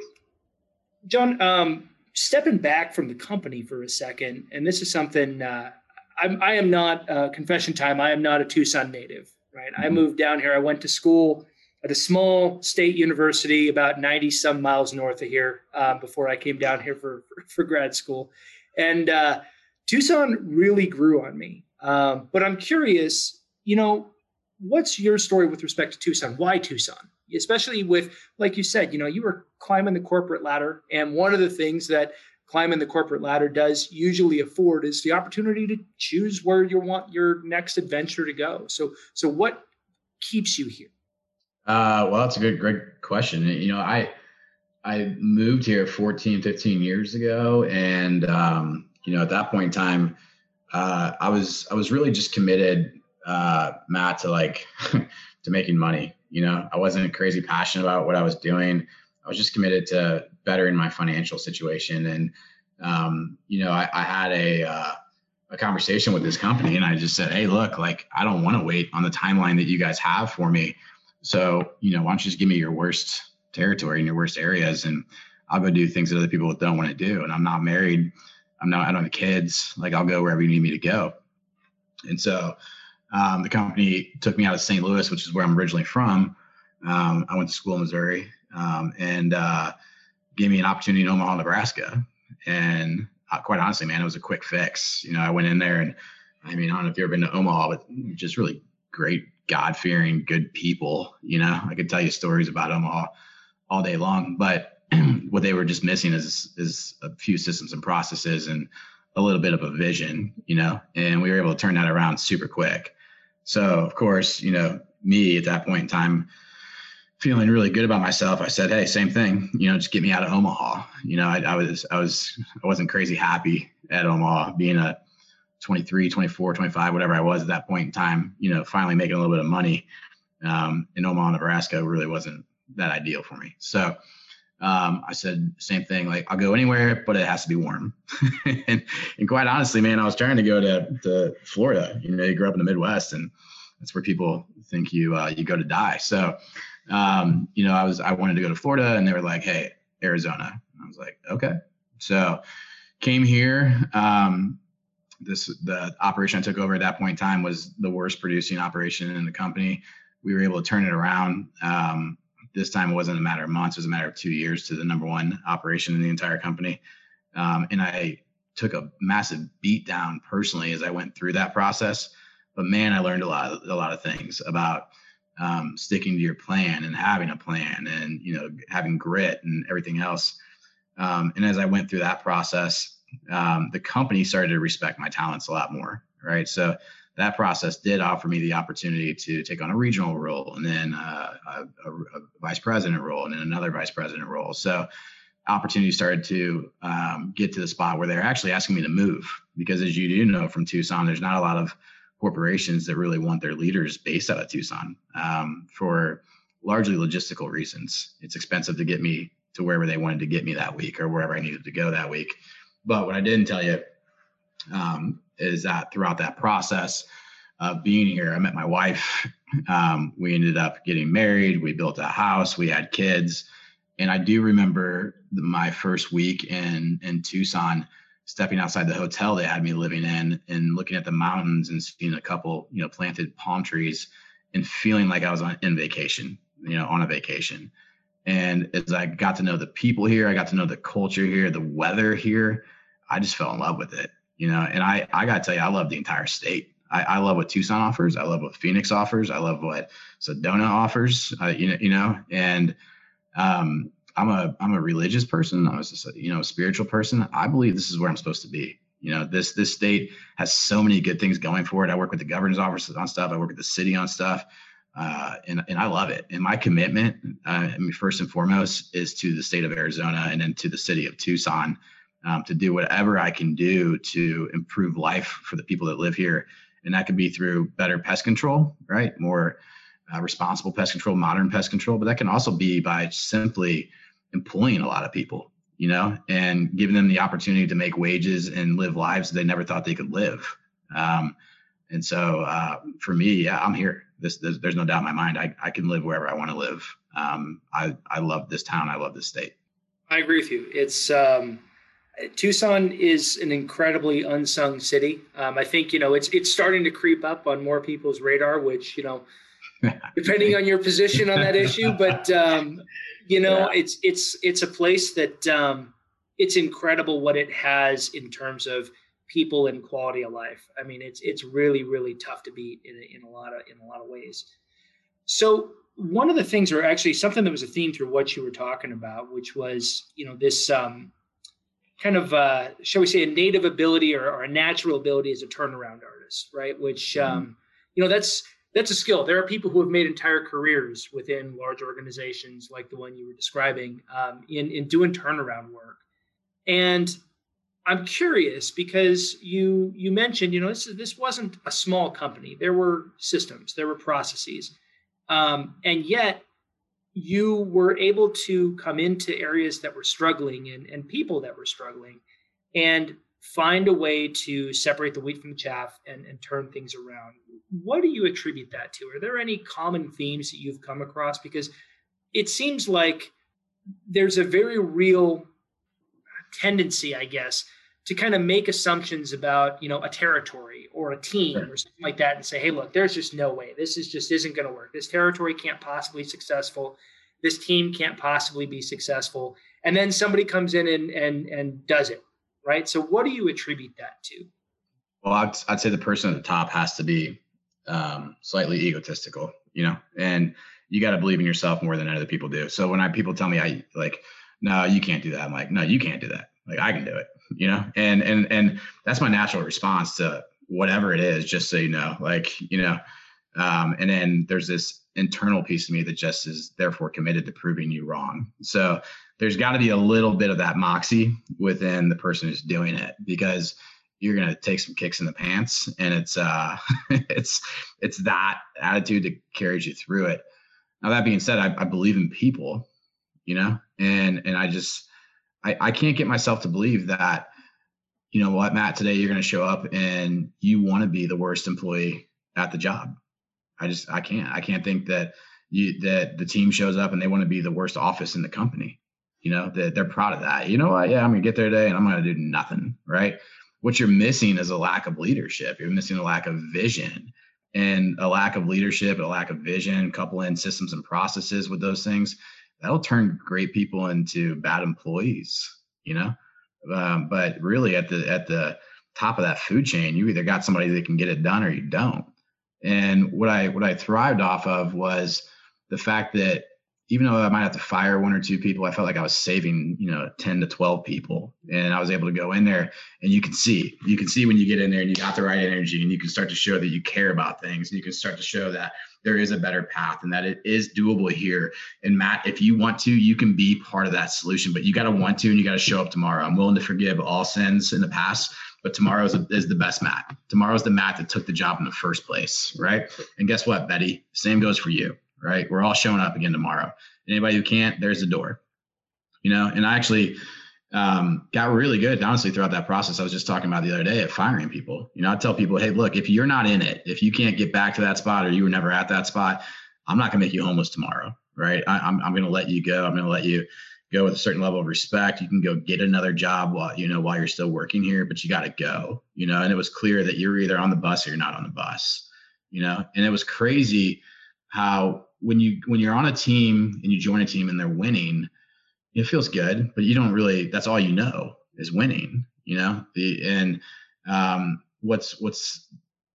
John, um, stepping back from the company for a second, and this is something uh, I'm, I am not, uh, confession time, I am not a Tucson native right? I mm-hmm. moved down here. I went to school at a small state university about 90 some miles north of here uh, before I came down here for, for, for grad school. And uh, Tucson really grew on me. Um, but I'm curious, you know, what's your story with respect to Tucson? Why Tucson? Especially with, like you said, you know, you were climbing the corporate ladder. And one of the things that climbing the corporate ladder does usually afford is the opportunity to choose where you want your next adventure to go. So, so what keeps you here? Uh, well, that's a good, great question. You know, I, I moved here 14, 15 years ago. And, um, you know, at that point in time, uh, I was, I was really just committed, uh, Matt, to like, to making money. You know, I wasn't crazy passionate about what I was doing. I was just committed to bettering my financial situation. And, um, you know, I, I had a, uh, a conversation with this company and I just said, Hey, look, like, I don't want to wait on the timeline that you guys have for me. So, you know, why don't you just give me your worst territory and your worst areas and I'll go do things that other people don't want to do. And I'm not married. I'm not, I don't have kids. Like I'll go wherever you need me to go. And so, um, the company took me out of St. Louis, which is where I'm originally from. Um, I went to school in Missouri, um, and uh, gave me an opportunity in Omaha, Nebraska. And uh, quite honestly, man, it was a quick fix. You know, I went in there and I mean, I don't know if you've ever been to Omaha, but just really great, God fearing, good people. You know, I could tell you stories about Omaha all day long, but what they were just missing is is a few systems and processes and a little bit of a vision, you know, and we were able to turn that around super quick. So, of course, you know, me at that point in time, feeling really good about myself, I said, Hey, same thing, you know, just get me out of Omaha. You know, I, I, was, I was, I wasn't crazy happy at Omaha being a 23, 24, 25, whatever I was at that point in time, you know, finally making a little bit of money um, in Omaha, Nebraska really wasn't that ideal for me. So um, I said, same thing, like I'll go anywhere, but it has to be warm. and, and quite honestly, man, I was trying to go to, to Florida, you know, you grew up in the Midwest and that's where people think you, uh, you go to die. So um, you know, I was I wanted to go to Florida, and they were like, "Hey, Arizona." I was like, "Okay." So came here. Um, this the operation I took over at that point in time was the worst producing operation in the company. We were able to turn it around. Um, this time it wasn't a matter of months; it was a matter of two years to the number one operation in the entire company. Um, and I took a massive beat down personally as I went through that process. But man, I learned a lot, of, a lot of things about um, sticking to your plan and having a plan and you know having grit and everything else um, and as i went through that process um, the company started to respect my talents a lot more right so that process did offer me the opportunity to take on a regional role and then uh, a, a, a, vice president role and then another vice president role so opportunities started to um, get to the spot where they're actually asking me to move because as you do know from tucson there's not a lot of corporations that really want their leaders based out of Tucson um, for largely logistical reasons. It's expensive to get me to wherever they wanted to get me that week or wherever I needed to go that week. But what I didn't tell you um, is that throughout that process of being here, I met my wife. Um, we ended up getting married. We built a house. We had kids. And I do remember my first week in in Tucson stepping outside the hotel they had me living in and looking at the mountains and seeing a couple, you know, planted palm trees and feeling like I was on in vacation, you know, on a vacation. And as I got to know the people here, I got to know the culture here, the weather here, I just fell in love with it. You know, and I I gotta tell you, I love the entire state. I, I love what Tucson offers. I love what Phoenix offers. I love what Sedona offers. Uh, you know, you know, and um, I'm a I'm a religious person. I was just a, you know a spiritual person. I believe this is where I'm supposed to be. You know, this this state has so many good things going for it. I work with the governor's office on stuff. I work with the city on stuff, uh, and and I love it. And my commitment, uh, I mean, first and foremost, is to the state of Arizona and then to the city of Tucson, um, to do whatever I can do to improve life for the people that live here, and that could be through better pest control, right? More uh, responsible pest control, modern pest control, but that can also be by simply employing a lot of people you know, and giving them the opportunity to make wages and live lives they never thought they could live. Um, and so uh, for me, yeah, I'm here. This, this, there's no doubt in my mind. I, I can live wherever I want to live. Um, I, I love this town. I love this state. I agree with you. It's um, Tucson is an incredibly unsung city. Um, I think you know it's it's starting to creep up on more people's radar, which you know, depending on your position on that issue. But um, you know yeah. it's it's it's a place that um, it's incredible what it has in terms of people and quality of life i mean it's it's really really tough to beat in, in a lot of in a lot of ways so one of the things or actually something that was a theme through what you were talking about which was you know this um, kind of uh, shall we say a native ability or, or, a natural ability as a turnaround artist right which mm-hmm. um, you know that's that's a skill. There are people who have made entire careers within large organizations like the one you were describing um, in in doing turnaround work. And I'm curious because you you mentioned you know this this wasn't a small company. There were systems, there were processes, um, and yet you were able to come into areas that were struggling and, and people that were struggling and find a way to separate the wheat from the chaff and, and turn things around. What do you attribute that to? Are there any common themes that you've come across? Because it seems like there's a very real tendency, I guess, to kind of make assumptions about, you know, a territory or a team sure. or something like that and say, hey, look, there's just no way. This is just isn't going to work. This territory can't possibly be successful. This team can't possibly be successful. And then somebody comes in and and and does it right? So what do you attribute that to? Well, I'd, I'd say the person at the top has to be um, slightly egotistical, you know, and you got to believe in yourself more than other people do. So when I people tell me I like, no, you can't do that. I'm like, no, you can't do that. Like I can do it, you know, and and and that's my natural response to whatever it is. Just so you know, like you know, um, and then there's this internal piece of me that just is therefore committed to proving you wrong. So there's got to be a little bit of that moxie within the person who's doing it because you're to take some kicks in the pants and it's uh it's it's that attitude that carries you through it now that being said I, I believe in people you know and and i just I, I can't get myself to believe that you know what matt today you're going to show up and you want to be the worst employee at the job. I just i can't. I can't think that you that the team shows up and they want to be the worst office in the company. You know that they're proud of that. You know what? Yeah i'm gonna get there today and i'm gonna do nothing right? What you're missing is a lack of leadership. You're missing a lack of vision. And a lack of leadership a lack of vision couple in systems and processes with those things that'll turn great people into bad employees you know? Um, but really at the at the top of that food chain you either got somebody that can get it done or you don't. And what i what i thrived off of was the fact that even though I might have to fire one or two people, I felt like I was saving, you know, 10 to 12 people. And I was able to go in there and you can see, you can see when you get in there and you got the right energy and you can start to show that you care about things and you can start to show that there is a better path and that it is doable here. And Matt, if you want to, you can be part of that solution, but you got to want to and you got to show up tomorrow. I'm willing to forgive all sins in the past, but tomorrow is, is the best Matt. Tomorrow's the Matt that took the job in the first place, right? And guess what, Betty? Same goes for you right? We're all showing up again tomorrow. Anybody who can't, there's the door. You know, and I actually um, got really good, honestly, throughout that process. I was just talking about the other day at firing people. You know, I tell people, hey, look, if you're not in it, if you can't get back to that spot or you were never at that spot, I'm not going to make you homeless tomorrow, right? I, I'm, I'm going to let you go. I'm going to let you go with a certain level of respect. You can go get another job while you know while you're still working here, but you got to go. You know, and it was clear that you're either on the bus or you're not on the bus. You know, and it was crazy how when you when you're on a team and you join a team and they're winning, it feels good, but you don't really. That's all you know is winning. You know the and um, what's what's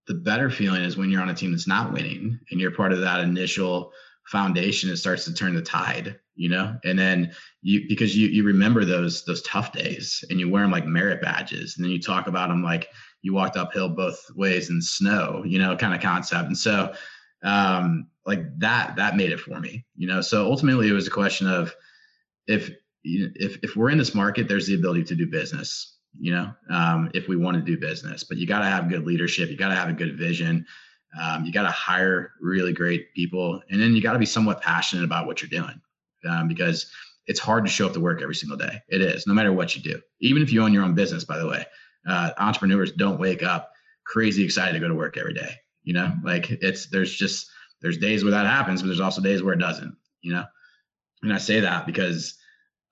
the better feeling is when you're on a team that's not winning and you're part of that initial foundation it starts to turn the tide you know and then you because you you remember those those tough days and you wear them like merit badges and then you talk about them like you walked uphill both ways in snow you know kind of concept and so um like that that made it for me you know so ultimately it was a question of if if if we're in this market there's the ability to do business you know um if we want to do business but you got to have good leadership you got to have a good vision um, you got to hire really great people, and then you got to be somewhat passionate about what you're doing, um, because it's hard to show up to work every single day. It is, no matter what you do. Even if you own your own business, by the way, uh, entrepreneurs don't wake up crazy excited to go to work every day. You know, like it's there's just there's days where that happens, but there's also days where it doesn't. You know, and I say that because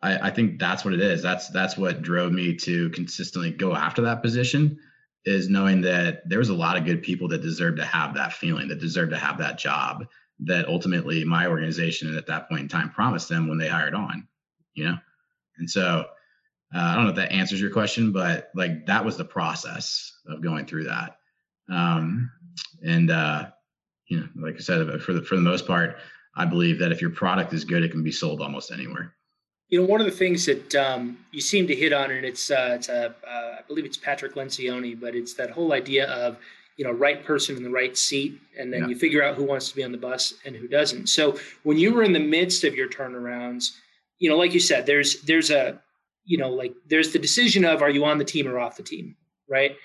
I, I think that's what it is. That's that's what drove me to consistently go after that position is knowing that there was a lot of good people that deserve to have that feeling, that deserve to have that job that ultimately my organization at that point in time promised them when they hired on, you know? And so uh, I don't know if that answers your question, but like that was the process of going through that. Um, and, uh, you know, like I said, for the, for the most part, I believe that if your product is good, it can be sold almost anywhere you know, one of the things that um, you seem to hit on, and it's, uh, it's a, uh, I believe it's Patrick Lencioni, but it's that whole idea of, you know, right person in the right seat, and then yeah. you figure out who wants to be on the bus and who doesn't. So when you were in the midst of your turnarounds, you know, like you said, there's there's a, you know, like there's the decision of are you on the team or off the team, right?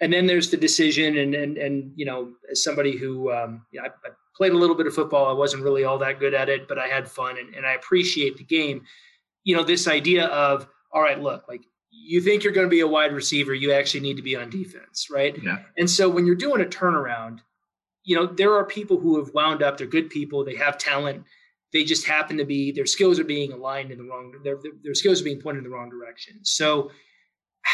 And then there's the decision, and and and you know, as somebody who, um, you know, I, I played a little bit of football, I wasn't really all that good at it, but I had fun and, and I appreciate the game you know, this idea of, all right, look, like you think you're going to be a wide receiver, you actually need to be on defense, right? Yeah. And so when you're doing a turnaround, you know, there are people who have wound up, they're good people, they have talent, they just happen to be, their skills are being aligned in the wrong, their, their skills are being pointed in the wrong direction. So,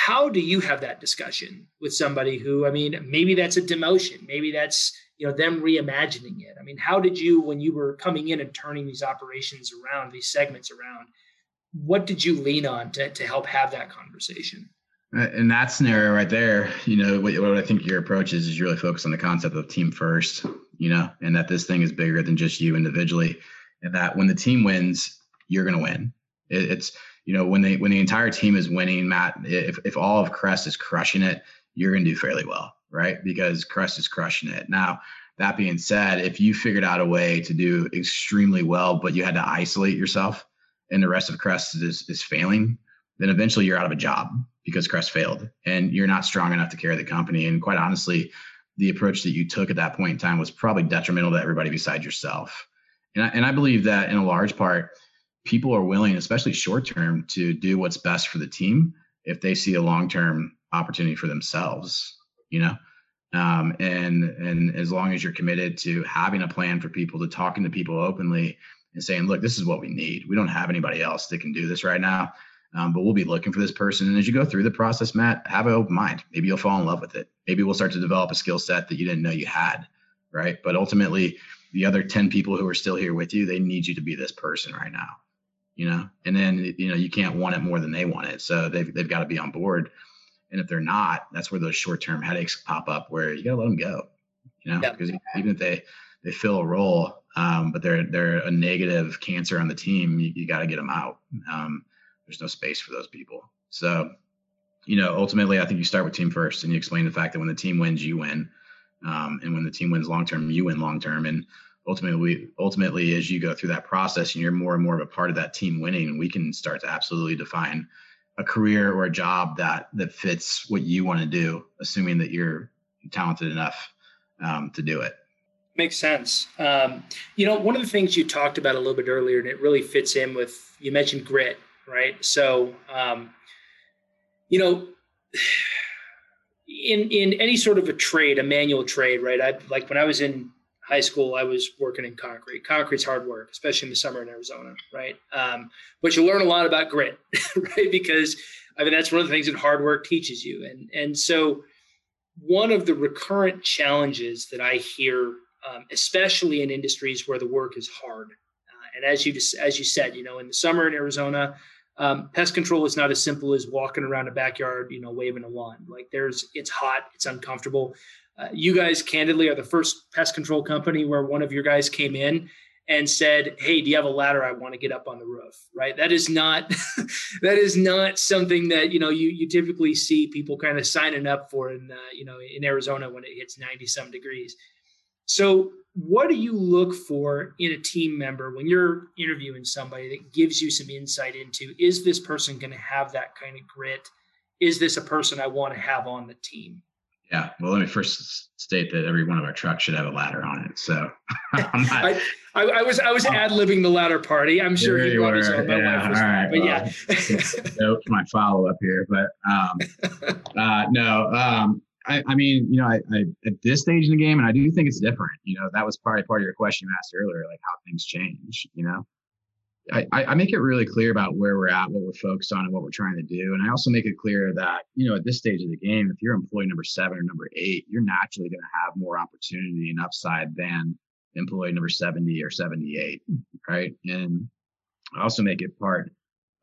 how do you have that discussion with somebody who, I mean, maybe that's a demotion, maybe that's, you know, them reimagining it. I mean, how did you, when you were coming in and turning these operations around, these segments around, what did you lean on to, to help have that conversation? In that scenario right there, you know, what, what I think your approach is, is you really focus on the concept of team first, you know, and that this thing is bigger than just you individually. And that when the team wins, you're going to win. It, it's, you know, when they, when the entire team is winning, Matt, if, if all of Crest is crushing it, you're going to do fairly well, right? Because Crest is crushing it. Now, that being said, if you figured out a way to do extremely well, but you had to isolate yourself, and the rest of Crest is, is failing, then eventually you're out of a job because Crest failed and you're not strong enough to carry the company. And quite honestly, the approach that you took at that point in time was probably detrimental to everybody besides yourself. And I, and I believe that in a large part, people are willing, especially short term, to do what's best for the team if they see a long term opportunity for themselves. You know, um, and and as long as you're committed to having a plan for people, to talking to people openly, and saying, look, this is what we need. We don't have anybody else that can do this right now. Um, but we'll be looking for this person. And as you go through the process, Matt, have an open mind. Maybe you'll fall in love with it. Maybe we'll start to develop a skill set that you didn't know you had. Right. But ultimately, the other 10 people who are still here with you, they need you to be this person right now. You know, and then, you know, you can't want it more than they want it. So they've, they've got to be on board. And if they're not, that's where those short term headaches pop up where you got to let them go. You know, because even if they, they fill a role, um, but they're they're a negative cancer on the team. You, you got to get them out. Um, there's no space for those people. So, you know, ultimately, I think you start with team first, and you explain the fact that when the team wins, you win, um, and when the team wins long term, you win long term. And ultimately, ultimately, as you go through that process, and you're more and more of a part of that team winning, we can start to absolutely define a career or a job that that fits what you want to do, assuming that you're talented enough um, to do it. Makes sense. Um, you know, one of the things you talked about a little bit earlier, and it really fits in with you mentioned grit, right? So, um, you know, in in any sort of a trade, a manual trade, right? I like when I was in high school, I was working in concrete. Concrete's hard work, especially in the summer in Arizona, right? Um, but you learn a lot about grit, right? Because I mean that's one of the things that hard work teaches you, and and so one of the recurrent challenges that I hear um, especially in industries where the work is hard. Uh, and as you just, as you said, you know, in the summer in Arizona, um, pest control is not as simple as walking around a backyard, you know, waving a wand. Like there's, it's hot, it's uncomfortable. Uh, you guys, candidly, are the first pest control company where one of your guys came in and said, "Hey, do you have a ladder? I want to get up on the roof." Right? That is not that is not something that you know you you typically see people kind of signing up for in uh, you know in Arizona when it hits ninety some degrees. So, what do you look for in a team member when you're interviewing somebody that gives you some insight into is this person going to have that kind of grit? Is this a person I want to have on the team? Yeah. Well, let me first state that every one of our trucks should have a ladder on it. So not, I, I, I, was I was ad libbing the ladder party. I'm sure you were. Yeah, all right. But well, yeah. note my follow up here, but um, uh, no. Um, I, I mean, you know, I, I, at this stage in the game, and I do think it's different. You know, that was probably part of your question you asked earlier, like how things change. You know, I, I make it really clear about where we're at, what we're focused on, and what we're trying to do. And I also make it clear that, you know, at this stage of the game, if you're employee number seven or number eight, you're naturally going to have more opportunity and upside than employee number 70 or 78. Right. And I also make it part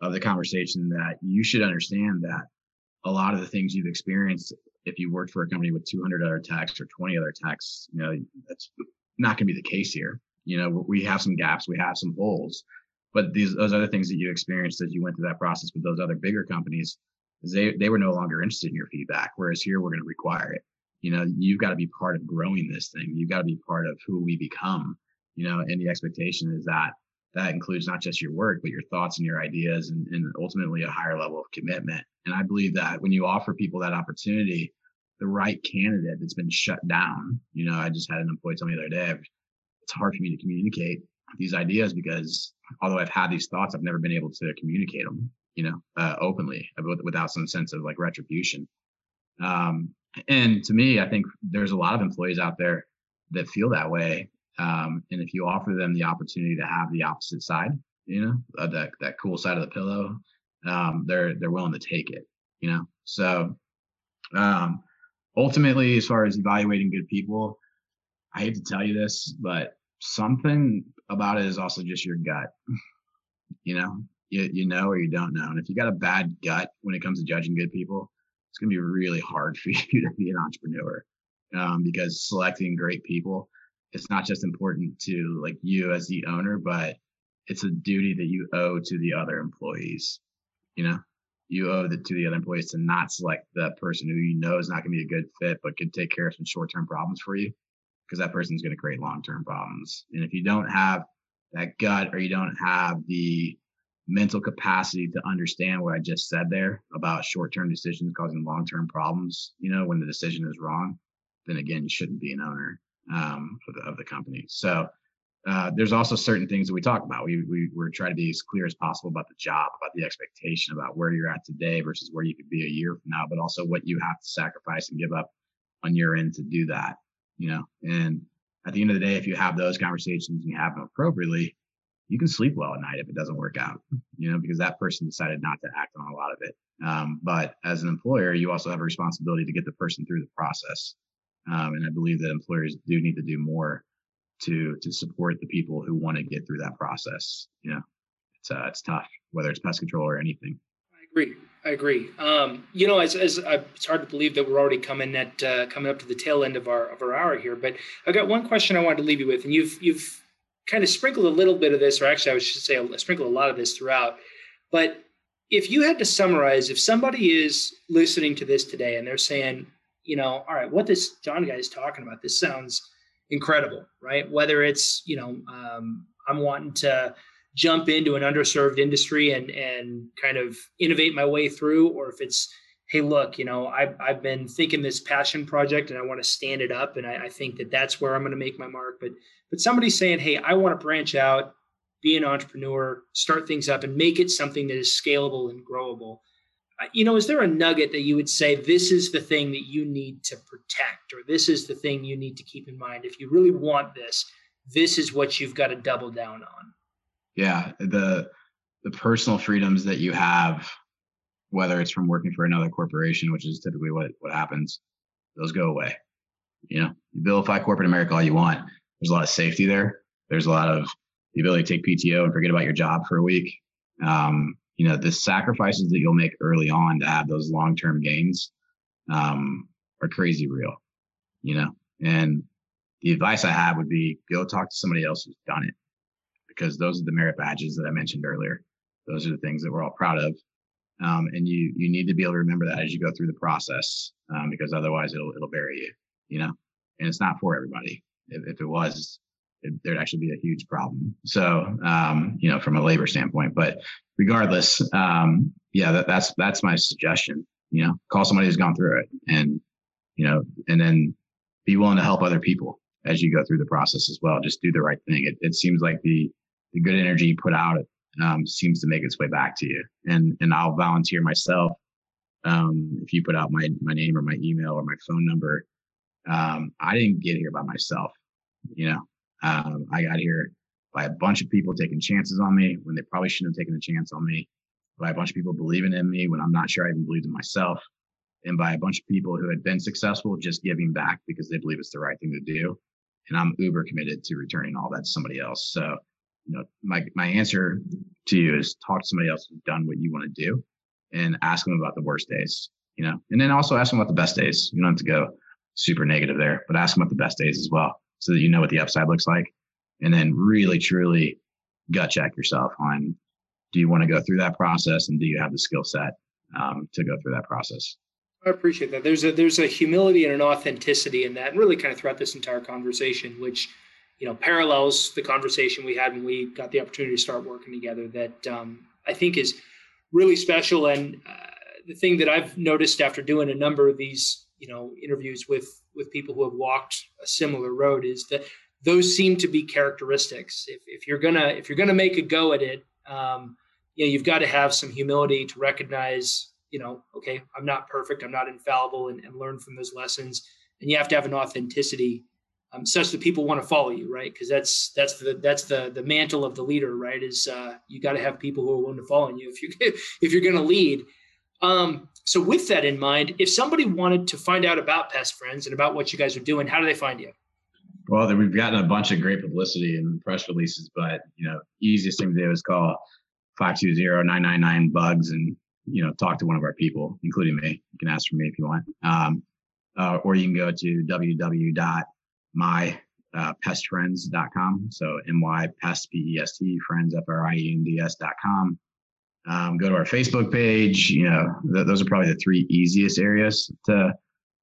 of the conversation that you should understand that a lot of the things you've experienced, if you worked for a company with 200 other techs or 20 other techs, you know, that's not going to be the case here. You know, we have some gaps, we have some holes but these those other things that you experienced as you went through that process with those other bigger companies, they they were no longer interested in your feedback. Whereas here we're going to require it. You know, you've got to be part of growing this thing. You've got to be part of who we become. You know, and the expectation is that that includes not just your work, but your thoughts and your ideas, and, and ultimately a higher level of commitment. And I believe that when you offer people that opportunity, the right candidate that's been shut down. You know, I just had an employee tell me the other day, it's hard for me to communicate these ideas because although I've had these thoughts, I've never been able to communicate them, you know, uh, openly without some sense of like retribution. Um, and to me, I think there's a lot of employees out there that feel that way. Um, and if you offer them the opportunity to have the opposite side, you know, uh, that that cool side of the pillow, um, they're they're willing to take it, you know. So um, ultimately, as far as evaluating good people, I hate to tell you this, but something about it is also just your gut. You know, you, you know or you don't know. And if you got a bad gut when it comes to judging good people, it's going to be really hard for you to be an entrepreneur um, because selecting great people, it's not just important to like you as the owner, but it's a duty that you owe to the other employees. You know, you owe it to the other employees to not select that person who you know is not going to be a good fit, but could take care of some short term problems for you because that person's going to create long-term problems. And if you don't have that gut or you don't have the mental capacity to understand what I just said there about short-term decisions causing long-term problems, you know, when the decision is wrong, then again, you shouldn't be an owner um, of, the, of the company. So uh, there's also certain things that we talk about. We, we we're trying to be as clear as possible about the job, about the expectation, about where you're at today versus where you could be a year from now, but also what you have to sacrifice and give up on your end to do that you know, and at the end of the day, if you have those conversations and you have them appropriately, you can sleep well at night if it doesn't work out, you know, because that person decided not to act on a lot of it. Um, but as an employer, you also have a responsibility to get the person through the process. Um, and I believe that employers do need to do more to to support the people who want to get through that process. You know, it's uh, it's tough, whether it's pest control or anything. I agree. I agree. Um, you know, as, as it's hard to believe that we're already coming at uh, coming up to the tail end of our of our hour here. But I've got one question I wanted to leave you with, and you've you've kind of sprinkled a little bit of this, or actually, I should say, I sprinkled a lot of this throughout. But if you had to summarize, if somebody is listening to this today and they're saying, you know, all right, what this John guy is talking about, this sounds incredible, right? Whether it's, you know, um, I'm wanting to jump into an underserved industry and and kind of innovate my way through or if it's hey look you know i've, I've been thinking this passion project and i want to stand it up and I, I think that that's where i'm going to make my mark. But but somebody's saying hey i want to branch out be an entrepreneur start things up and make it something that is scalable and growable. You know is there a nugget that you would say this is the thing that you need to protect or this is the thing you need to keep in mind? If you really want this this is what you've got to double down on yeah the the personal freedoms that you have whether it's from working for another corporation which is typically what what happens those go away you know you vilify corporate america all you want there's a lot of safety there. There's a lot of the ability to take PTO and forget about your job for a week. Um, you know, the sacrifices that you'll make early on to have those long term gains um, are crazy real, you know. And the advice I have would be go talk to somebody else who's done it because those are the merit badges that I mentioned earlier. Those are the things that we're all proud of. Um, and you you need to be able to remember that as you go through the process um, because otherwise it'll it'll bury you, you know. And it's not for everybody. If, if it was, it, there'd actually be a huge problem. So um, you know, from a labor standpoint. But regardless, um, yeah, that, that's that's my suggestion. You know, call somebody who's gone through it, and you know, and then be willing to help other people as you go through the process as well. Just do the right thing. It, it seems like the the good energy you put out um, seems to make its way back to you. And and I'll volunteer myself. Um, if you put out my my name or my email or my phone number, um, I didn't get here by myself. You know, um, I got here by a bunch of people taking chances on me when they probably shouldn't have taken a chance on me. By a bunch of people believing in me when I'm not sure I even believed in myself, and by a bunch of people who had been successful just giving back because they believe it's the right thing to do. And I'm uber committed to returning all that to somebody else. So you know, my my answer to you is talk to somebody else who's done what you want to do, and ask them about the worst days. You know, and then also ask them about the best days. You don't have to go super negative there, but ask them about the best days as well, so that you know what the upside looks like, and then really truly gut check yourself on do you want to go through that process and do you have the skill set um, to go through that process. I appreciate that. There's a there's a humility and an authenticity in that, and really kind of throughout this entire conversation, which you know parallels the conversation we had when we got the opportunity to start working together that um, I think is really special. And uh, the thing that I've noticed after doing a number of these you know interviews with with people who have walked a similar road is that those seem to be characteristics. If, if you're gonna if you're gonna make a go at it, um, you know you've got to have some humility to recognize you know okay I'm not perfect, I'm not infallible, and, and learn from those lessons. And you have to have an authenticity um, such that people want to follow you, right? Because that's that's the that's the the mantle of the leader, right? Is uh, you got to have people who are willing to follow you if you if you're going to lead. Um, so with that in mind, if somebody wanted to find out about Pest Friends and about what you guys are doing, how do they find you? Well, we've gotten a bunch of great publicity and press releases, but you know, easiest thing to do is call 520-999 and you know talk to one of our people, including me. You can ask for me if you want, um, uh, or you can go to www my uh. So my pest p e s t friends f r i e n d s.com. Um, go to our Facebook page. You know, th- those are probably the three easiest areas to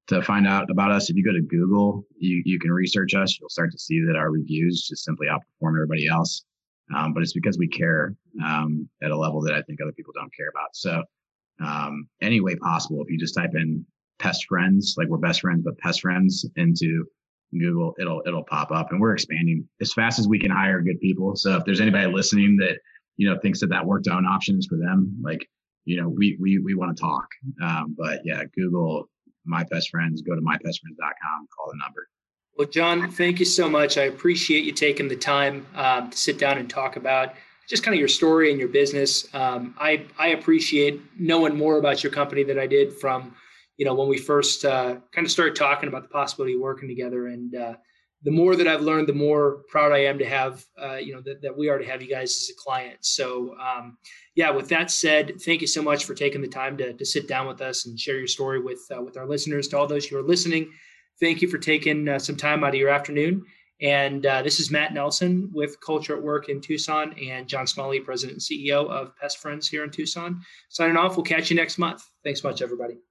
to find out about us. If you go to Google, you you can research us. You'll start to see that our reviews just simply outperform everybody else. Um, but it's because we care um, at a level that I think other people don't care about. So, um, any way possible, if you just type in pest friends, like we're best friends, but pest friends into Google, it'll it'll pop up, and we're expanding as fast as we can hire good people. So if there's anybody listening that you know thinks that that work to own option is for them, like you know, we we we want to talk. Um, but yeah, Google my pest friends, go to mypestfriends.com, call the number. Well, John, thank you so much. I appreciate you taking the time um, to sit down and talk about just kind of your story and your business. Um, I I appreciate knowing more about your company than I did from you know, when we first uh, kind of started talking about the possibility of working together. And uh, the more that I've learned, the more proud I am to have, uh, you know, that, that, we are to have you guys as a client. So, um, yeah, with that said, thank you so much for taking the time to, to sit down with us and share your story with, uh, with our listeners. To all those who are listening, thank you for taking uh, some time out of your afternoon. And uh, this is Matt Nelson with Culture at Work in Tucson and John Smalley, President and CEO of Pest Friends here in Tucson. Signing off. We'll catch you next month. Thanks much, everybody.